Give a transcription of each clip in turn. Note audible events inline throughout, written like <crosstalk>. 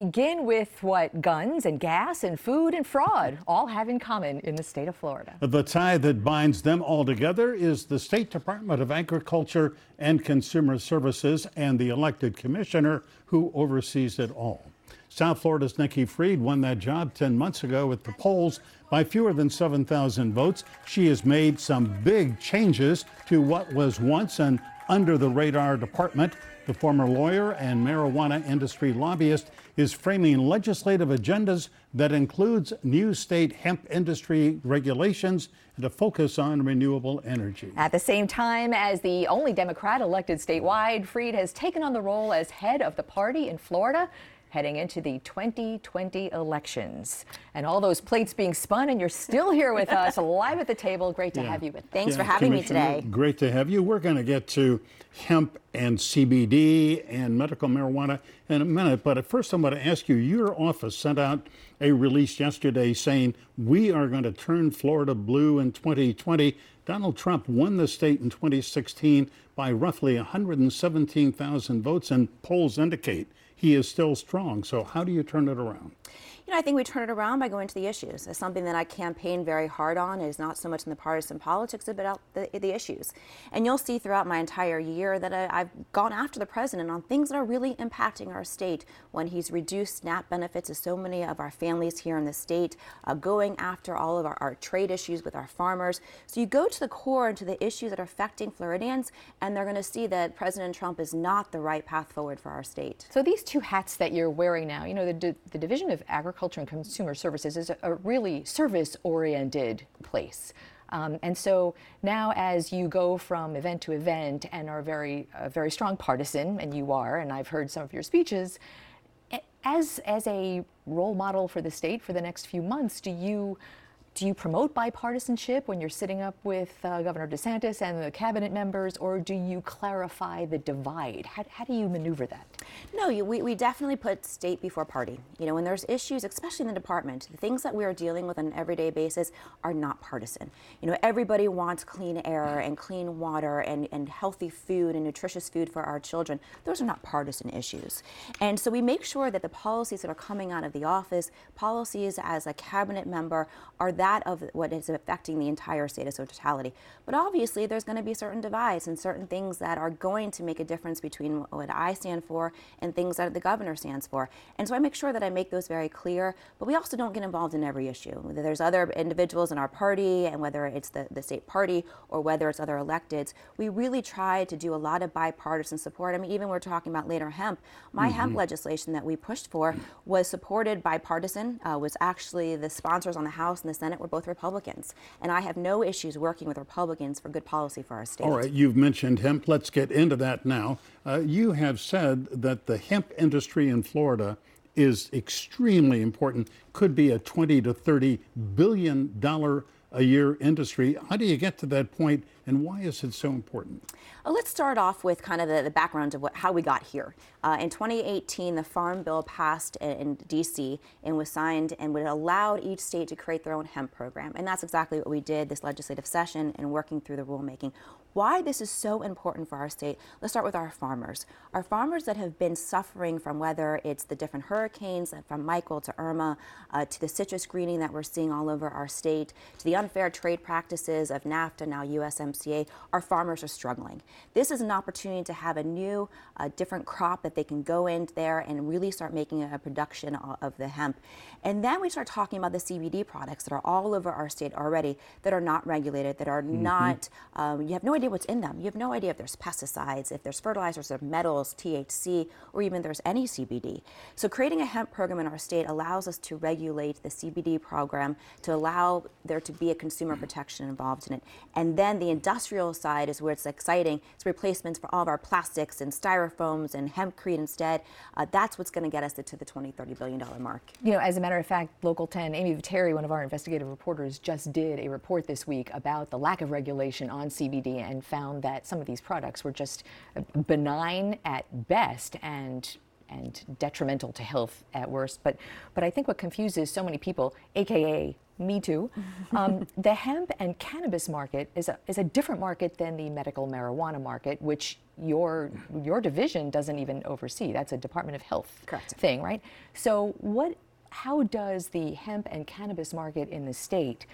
Begin with what guns and gas and food and fraud all have in common in the state of Florida. The tie that binds them all together is the State Department of Agriculture and Consumer Services and the elected commissioner who oversees it all. South Florida's Nikki Fried won that job 10 months ago with the polls by fewer than 7,000 votes. She has made some big changes to what was once an under the radar department. The former lawyer and marijuana industry lobbyist is framing legislative agendas that includes new state hemp industry regulations and a focus on renewable energy. At the same time as the only Democrat elected statewide, Fried has taken on the role as head of the party in Florida heading into the 2020 elections. And all those plates being spun, and you're still here with us <laughs> live at the table. Great to yeah. have you. With Thanks yeah, for having me today. Great to have you. We're going to get to hemp and CBD and medical marijuana in a minute. But at first, I'm going to ask you your office sent out a release yesterday saying we are going to turn Florida blue in 2020. Donald Trump won the state in 2016 by roughly 117,000 votes, and polls indicate he is still strong. So, how do you turn it around? You know, I think we turn it around by going to the issues. It's something that I campaign very hard on. It is not so much in the partisan politics, but about the, the issues. And you'll see throughout my entire year that I, have gone after the president on things that are really impacting our state. When he's reduced SNAP benefits to so many of our families here in the state, uh, going after all of our, our trade issues with our farmers. So you go to the core and to the issues that are affecting Floridians, and they're going to see that President Trump is not the right path forward for our state. So these two hats that you're wearing now, you know, the, the Division of Agriculture Agriculture and Consumer Services is a, really service oriented place. Um, and so now, as you go from event to event and are very, very strong partisan, and you are, and I've heard some of your speeches, as as a role model for the state for the next few months, do you do you promote bipartisanship when you're sitting up with uh, Governor DeSantis and the cabinet members, or do you clarify the divide? How, how do you maneuver that? No, you, we, we definitely put state before party. You know, when there's issues, especially in the department, the things that we are dealing with on an everyday basis are not partisan. You know, everybody wants clean air and clean water and, and healthy food and nutritious food for our children. Those are not partisan issues. And so we make sure that the policies that are coming out of the office, policies as a cabinet member, are that that of what is affecting the entire state of totality. But obviously, there's going to be certain divides and certain things that are going to make a difference between what I stand for and things that the governor stands for. And so I make sure that I make those very clear. But we also don't get involved in every issue. There's other individuals in our party, and whether it's the, the state party or whether it's other electeds, we really try to do a lot of bipartisan support. I mean, even we're talking about later hemp. My mm-hmm. hemp legislation that we pushed for was supported bipartisan, uh, was actually the sponsors on the House and the Senate Senate were both Republicans. And I have no issues working with Republicans for good policy for our state. All right, you've mentioned hemp. Let's get into that now. Uh, you have said that the hemp industry in Florida is extremely important, could be a 20 to 30 billion dollar a year industry. How do you get to that point, and why is it so important? Well, let's start off with kind of the, the background of what, how we got here. Uh, in 2018, the Farm Bill passed in, in, D.C. and was signed and would allow each state to create their own hemp program. And that's exactly what we did this legislative session and working through the rulemaking. Why this is so important for our state, let's start with our farmers. Our farmers that have been suffering from whether it's the different hurricanes, from Michael to Irma, uh, to the citrus greening that we're seeing all over our state, to the unfair trade practices of NAFTA, now USMCA, our farmers are struggling. This is an opportunity to have a new, uh, different crop that they can go in there and really start making a production of the hemp. And then we start talking about the CBD products that are all over our state already that are not regulated, that are mm-hmm. not, um, you have no idea what's in them. You have no idea if there's pesticides, if there's fertilizers, or metals, THC, or even there's any CBD. So creating a hemp program in our state allows us to regulate the CBD program to allow there to be a consumer protection involved in it. And then the industrial side is where it's exciting. It's replacements for all of our plastics and styrofoams and hempcrete instead. Uh, that's what's going to get us to the 20, 30 billion dollar mark. You know, as a matter of fact, Local 10, Amy Viteri, one of our investigative reporters, just did a report this week about the lack of regulation on CBD and found that some of these products were just benign at best and and detrimental to health at worst. But, but I think what confuses so many people, AKA me too, <laughs> um, the hemp and cannabis market is a, is a different market than the medical marijuana market, which your, your division doesn't even oversee. That's a Department of Health Correct. thing, right? So, what, how does the hemp and cannabis market in the state,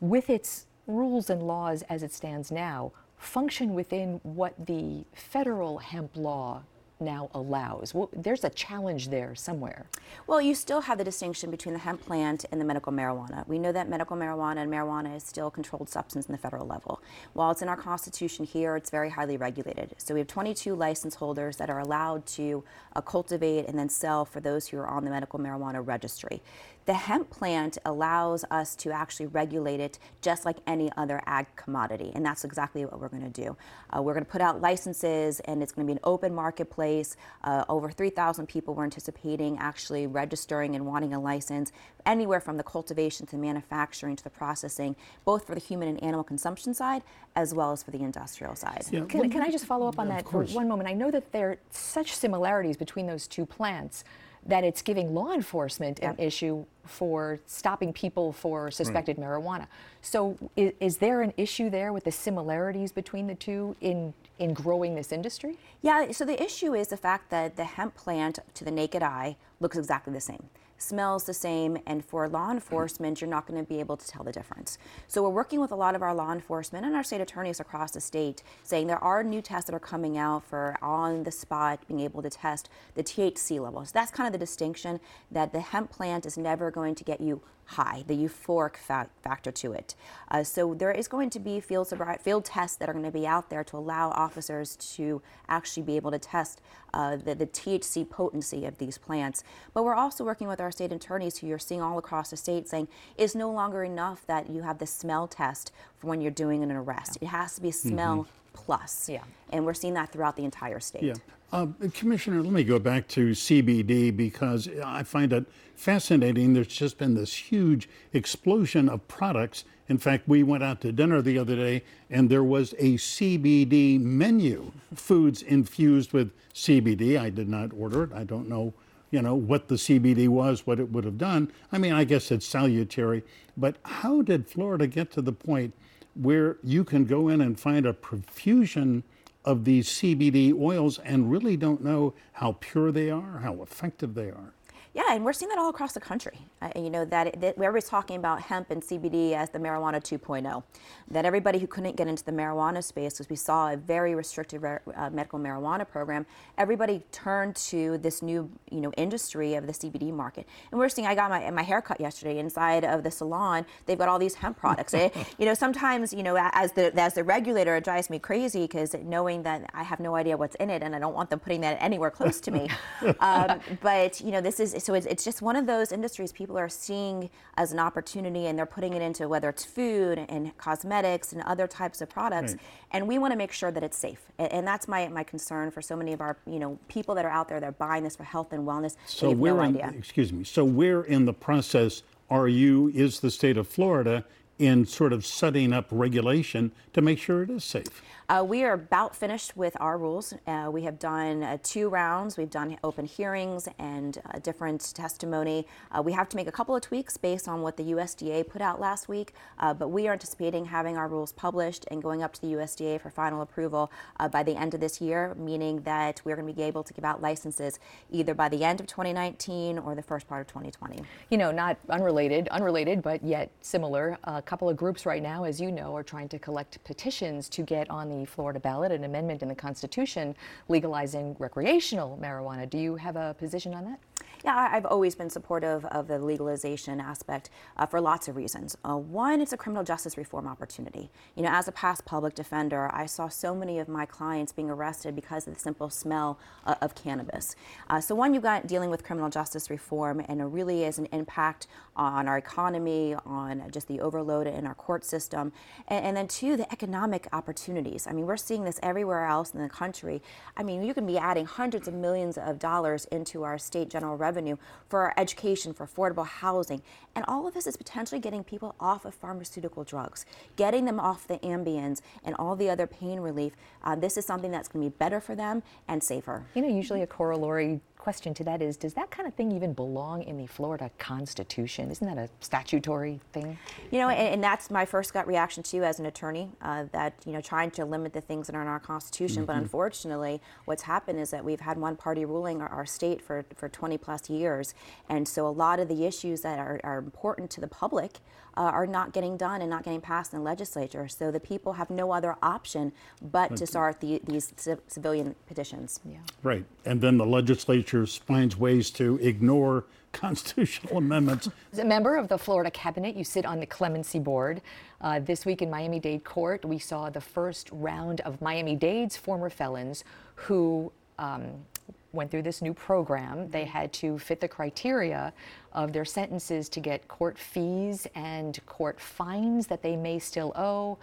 with its rules and laws as it stands now, function within what the federal hemp law now allows? Well, there's a challenge there somewhere. Well, you still have the distinction between the hemp plant and the medical marijuana. We know that medical marijuana and marijuana is still a controlled substance in the federal level. While it's in our Constitution here, it's very highly regulated. So we have 22 license holders that are allowed to uh, cultivate and then sell for those who are on the medical marijuana registry. The hemp plant allows us to actually regulate it just like any other ag commodity, and that's exactly what we're going to do. Uh, we're going to put out licenses, and it's going to be an open marketplace. Uh, over 3,000 people we're anticipating actually registering and wanting a license, anywhere from the cultivation to the manufacturing to the processing, both for the human and animal consumption side as well as for the industrial side. Yeah, Can, can I just follow up on of that for one moment? I know that there are such similarities between those two plants that it's giving law enforcement an Yeah. issue for stopping people for hmm. suspected marijuana. So is, is there an issue there with the similarities between the two in, in growing this industry? Yeah, so the issue is the fact that the hemp plant to the naked eye looks exactly the same, smells the same, and for law enforcement, you're not going to be able to tell the difference. So we're working with a lot of our law enforcement and our state attorneys across the state saying there are new tests that are coming out for on the spot being able to test the THC levels. That's kind of the distinction that the hemp plant is never going to get you high, the euphoric fa- factor to it. Uh, so there is going to be field, sobri- field tests that are going to be out there to allow officers to actually be able to test uh, the, the THC potency of these plants. But we're also working with our state attorneys who you're seeing all across the state saying it's no longer enough that you have the smell test for when you're doing an arrest. It has to be smell plus. Yeah. And we're seeing that throughout the entire state. Yeah. Uh, Commissioner, let me go back to CBD because I find it fascinating. There's just been this huge explosion of products. In fact, we went out to dinner the other day and there was a CBD menu, foods infused with CBD. I did not order it. I don't know, you know, what the CBD was, what it would have done. I mean, I guess it's salutary. But how did Florida get to the point where you can go in and find a profusion of these CBD oils and really don't know how pure they are, how effective they are. Yeah, and we're seeing that all across the country. Uh, you know that, that everybody's talking about hemp and CBD as the marijuana 2.0. That everybody who couldn't get into the marijuana space, because we saw a very restricted re- uh, medical marijuana program, everybody turned to this new you know industry of the CBD market. And we're seeing. I got my my haircut yesterday inside of the salon. They've got all these hemp products. Eh, <laughs> you know, sometimes you know as the as the regulator, it drives me crazy because knowing that I have no idea what's in it, and I don't want them putting that anywhere close to me. <laughs> um, but you know, this is so it's, it's just one of those industries people are seeing as an opportunity and they're putting it into whether it's food and cosmetics and other types of products Right. and we want to make sure that it's safe A- and that's my, my concern for so many of our you know people that are out there that are buying this for health and wellness So where no in, idea excuse me. So where in the process are you? Is the state of Florida in sort of setting up regulation to make sure it is safe? Uh, we are about finished with our rules. Uh, we have done uh, two rounds. We've done open hearings and different testimony. Uh, we have to make a couple of tweaks based on what the USDA put out last week, uh, but we are anticipating having our rules published and going up to the USDA for final approval uh, by the end of this year, meaning that we're going to be able to give out licenses either by the end of 2019 or the first part of 2020. You know, not unrelated, unrelated, but yet similar. A couple of groups right now, as you know, are trying to collect petitions to get on the Florida ballot an amendment in the Constitution legalizing recreational marijuana. Do you have a position on that? Yeah, I've always been supportive of the legalization aspect uh, for lots of reasons. Uh, one, it's a criminal justice reform opportunity. You know, as a past public defender, I saw so many of my clients being arrested because of the simple smell uh, of cannabis. Uh, so, one, you've got dealing with criminal justice reform, and it really is an impact on our economy, on just the overload in our court system, and, and then two, the economic opportunities. I mean, we're seeing this everywhere else in the country. I mean, you can be adding hundreds of millions of dollars into our state general revenue for our education, for affordable housing, and all of this is potentially getting people off of pharmaceutical drugs, getting them off the Ambiens and all the other pain relief. Uh, this is something that's going to be better for them and safer. You know, usually a corollary question to that is Does that kind of thing even belong in the Florida Constitution? Isn't that a statutory thing? You know, and, and that's my first gut reaction too as an attorney uh, that, you know, trying to limit the things that are in our Constitution. But unfortunately, what's happened is that we've had one party ruling our, our state for, for 20 plus years. And so a lot of the issues that are, are important to the public uh, are not getting done and not getting passed in the legislature. So the people have no other option but to start the, these ci- civilian petitions. Yeah. Right. And then the legislature finds ways to ignore <laughs> constitutional amendments. As a member of the Florida Cabinet, you sit on the Clemency Board. Uh, this week in Miami Dade Court, we saw the first round of Miami Dade's former felons who um, went through this new program. They mm-hmm. had to fit the criteria of their sentences to get court fees and court fines that they may still owe.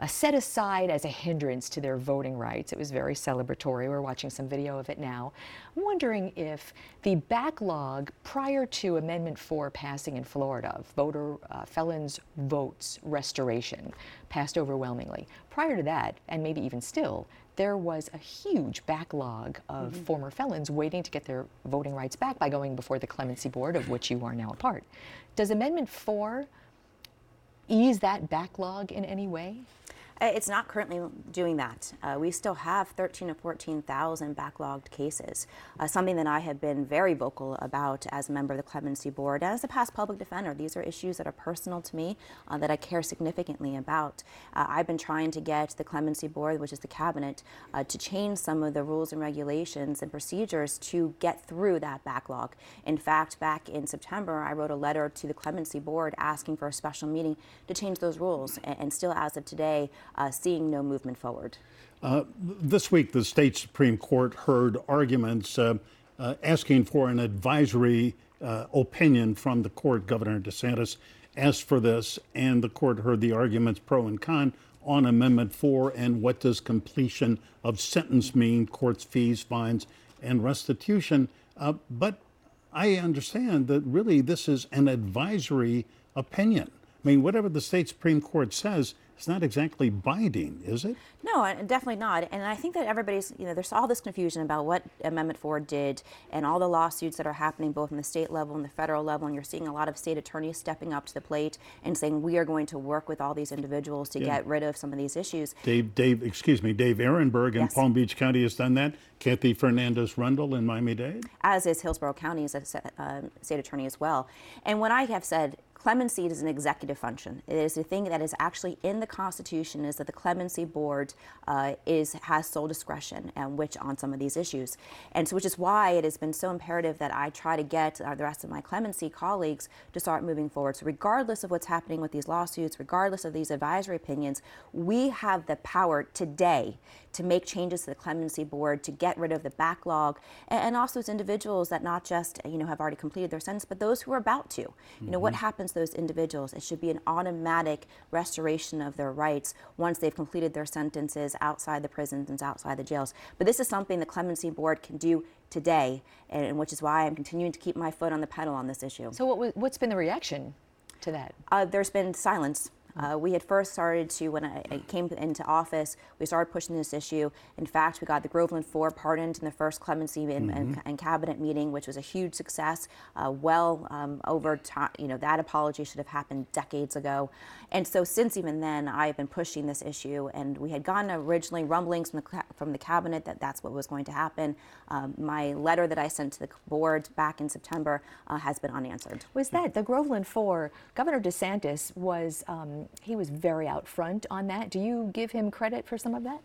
Uh, set aside as a hindrance to their voting rights. It was very celebratory. We're watching some video of it now. I'm wondering if the backlog prior to Amendment 4 passing in Florida, voter uh, felons votes restoration, passed overwhelmingly. Prior to that, and maybe even still, there was a huge backlog of former felons waiting to get their voting rights back by going before the Clemency Board, of which you are now a part. Does Amendment 4 ease that backlog in any way? It's not currently doing that. Uh, we still have 13 to 14,000 backlogged cases, uh, something that I have been very vocal about as a member of the Clemency Board. And as a past public defender, these are issues that are personal to me, uh, that I care significantly about. Uh, I've been trying to get the Clemency Board, which is the cabinet, uh, to change some of the rules and regulations and procedures to get through that backlog. In fact, back in September, I wrote a letter to the Clemency Board asking for a special meeting to change those rules, and, and still, as of today, uh, seeing no movement forward. This week, the state Supreme Court heard arguments uh, uh, asking for an advisory uh, opinion from the court. Governor DeSantis asked for this, and the court heard the arguments pro and con on Amendment 4 and what does completion of sentence mean, courts' fees, fines, and restitution. Uh, but I understand that really this is an advisory opinion. I mean, whatever the state Supreme Court says, it's not exactly binding, is it? No, definitely not. And I think that everybody's, you know, there's all this confusion about what Amendment 4 did and all the lawsuits that are happening both on the state level and the federal level. And you're seeing a lot of state attorneys stepping up to the plate and saying, we are going to work with all these individuals to Yeah. get rid of some of these issues. Dave, Dave, excuse me, Dave Aronberg in Yes. Palm Beach County has done that. Kathy Fernandez Rundle in Miami-Dade. as is Hillsborough County as a um, state attorney as well. And what I have said, clemency is an executive function. It is a thing that is actually in the Constitution is that the clemency board uh, is has sole discretion and which on some of these issues. And so which is why it has been so imperative that I try to get uh, the rest of my clemency colleagues to start moving forward. So regardless of what's happening with these lawsuits, regardless of these advisory opinions, we have the power today to make changes to the clemency board to get rid of the backlog and, and also as individuals that not just you know have already completed their sentence but those who are about to you know what happens those individuals it should be an automatic restoration of their rights once they've completed their sentences outside the prisons and outside the jails but this is something the clemency board can do today and, and which is why i'm continuing to keep my foot on the pedal on this issue So, what, what's been the reaction to that? uh, there's been silence. Uh, we had first started to, when I, I came into office, we started pushing this issue. In fact, we got the Groveland Four pardoned in the first clemency and, and, and cabinet meeting, which was a huge success. Uh, well um, over time, you know, that apology should have happened decades ago. And so since even then, I have been pushing this issue. And we had gotten originally rumblings from the, from the cabinet that that's what was going to happen. Um, my letter that I sent to the board back in September uh, has been unanswered. was that the Groveland Four? Governor DeSantis was um, he was very out front on that. Do you give him credit for some of that?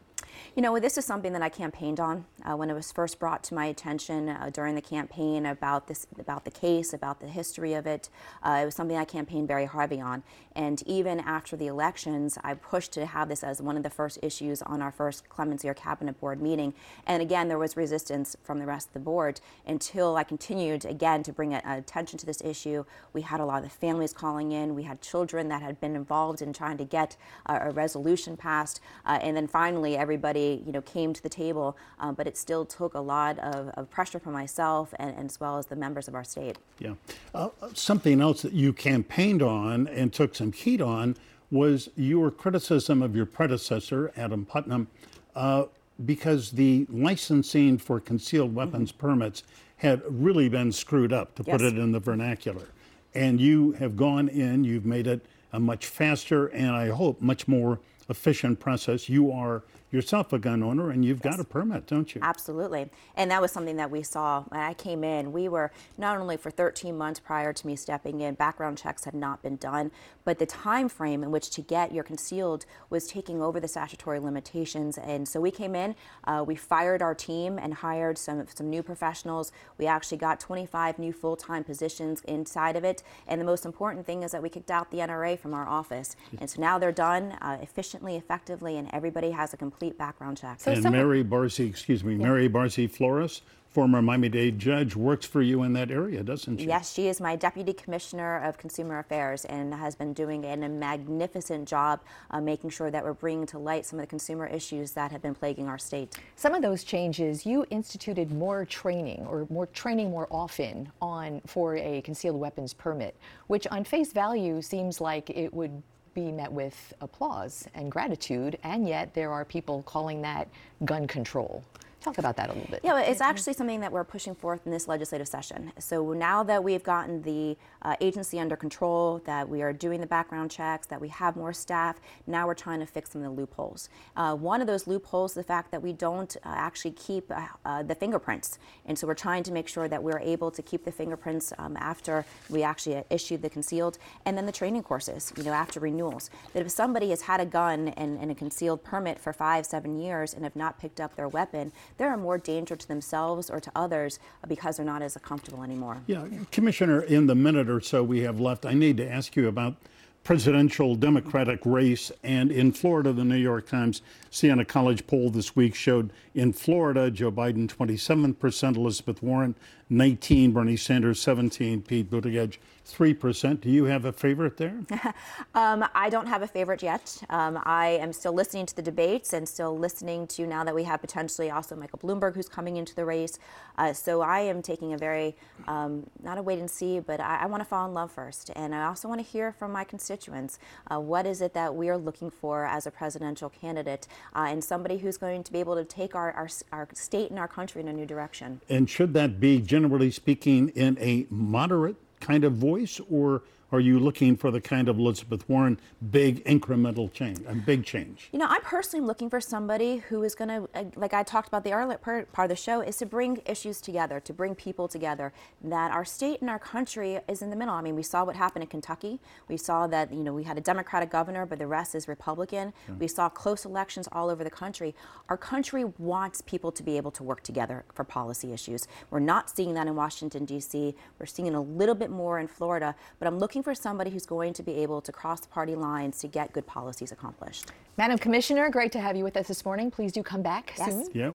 You know, this is something that I campaigned on uh, when it was first brought to my attention uh, during the campaign about this, about the case, about the history of it. Uh, it was something I campaigned very heavy on, and even after the elections, I pushed to have this as one of the first issues on our first clemency or cabinet board meeting. And again, there was resistance from the rest of the board until I continued again to bring attention to this issue. We had a lot of the families calling in. We had children that had been involved in trying to get a resolution passed, uh, and then finally everybody you know came to the table. Uh, but it still took a lot of, of pressure from myself and, and as well as the members of our state. Yeah. Uh, something else that you campaigned on and took some heat on was your criticism of your predecessor, Adam Putnam, uh, because the licensing for concealed weapons permits had really been screwed up, to put it in the vernacular. And you have gone in, you've made it a much faster and I hope much more efficient process. You are yourself a gun owner and you've got a permit, don't you? Absolutely. And that was something that we saw when I came in. We were not only for 13 months prior to me stepping in, background checks had not been done, but the time frame in which to get your concealed was taking over the statutory limitations. And so we came in, uh, we fired our team and hired some some new professionals. We actually got 25 new full-time positions inside of it. And the most important thing is that we kicked out the NRA from our office. And so now they're done uh, efficiently, effectively, and everybody has a complete background check. So and some- Mary Barzee, excuse me, Mary Barzee Flores, former Miami-Dade judge, works for you in that area, doesn't she? Yes, she is my Deputy Commissioner of Consumer Affairs and has been doing an- a magnificent job uh, making sure that we're bringing to light some of the consumer issues that have been plaguing our state. Some of those changes, you instituted more training or more training more often on for a concealed weapons permit, which on face value seems like it would be met with applause and gratitude, and yet there are people calling that gun control. Talk about that a little bit. Yeah, it's actually something that we're pushing forth in this legislative session. So now that we've gotten the uh, agency under control, that we are doing the background checks, that we have more staff, now we're trying to fix some of the loopholes. Uh, one of those loopholes is the fact that we don't uh, actually keep uh, uh, the fingerprints. And so we're trying to make sure that we're able to keep the fingerprints um, after we actually issue the concealed. And then the training courses, you know, after renewals. That if somebody has had a gun and, and a concealed permit for five, seven years and have not picked up their weapon, they're more danger to themselves or to others because they're not as comfortable anymore. Yeah, Commissioner, in the minute or so we have left, I need to ask you about presidential Democratic race. And in Florida, the New York Times Siena College poll this week showed in Florida, Joe Biden 27%, Elizabeth Warren 19, Bernie Sanders 17, Pete Buttigieg 3%. Do you have a favorite there? <laughs> Um, I don't have a favorite yet. Um, I am still listening to the debates and still listening to now that we have potentially also Michael Bloomberg who's coming into the race. Uh, so I am taking a very, um, not a wait and see, but I, I want to fall in love first. And I also want to hear from my constituents. Uh, what is it that we are looking for as a presidential candidate uh, and somebody who's going to be able to take our, our, our state and our country in a new direction? And should that be, generally speaking, in a moderate kind of voice, or are you looking for the kind of Elizabeth Warren big incremental change, and big change? You know, I personally am looking for somebody who is going to, uh, like I talked about the earlier part part of the show, is to bring issues together, to bring people together. That our state and our country is in the middle. I mean, we saw what happened in Kentucky. We saw that, you know, we had a Democratic governor, but the rest is Republican. We saw close elections all over the country. Our country wants people to be able to work together for policy issues. We're not seeing that in Washington, D.C. We're seeing it a little bit more in Florida, but I'm looking for somebody who's going to be able to cross party lines to get good policies accomplished. Madam Commissioner, great to have you with us this morning. Please do come back Yes. soon. Yeah,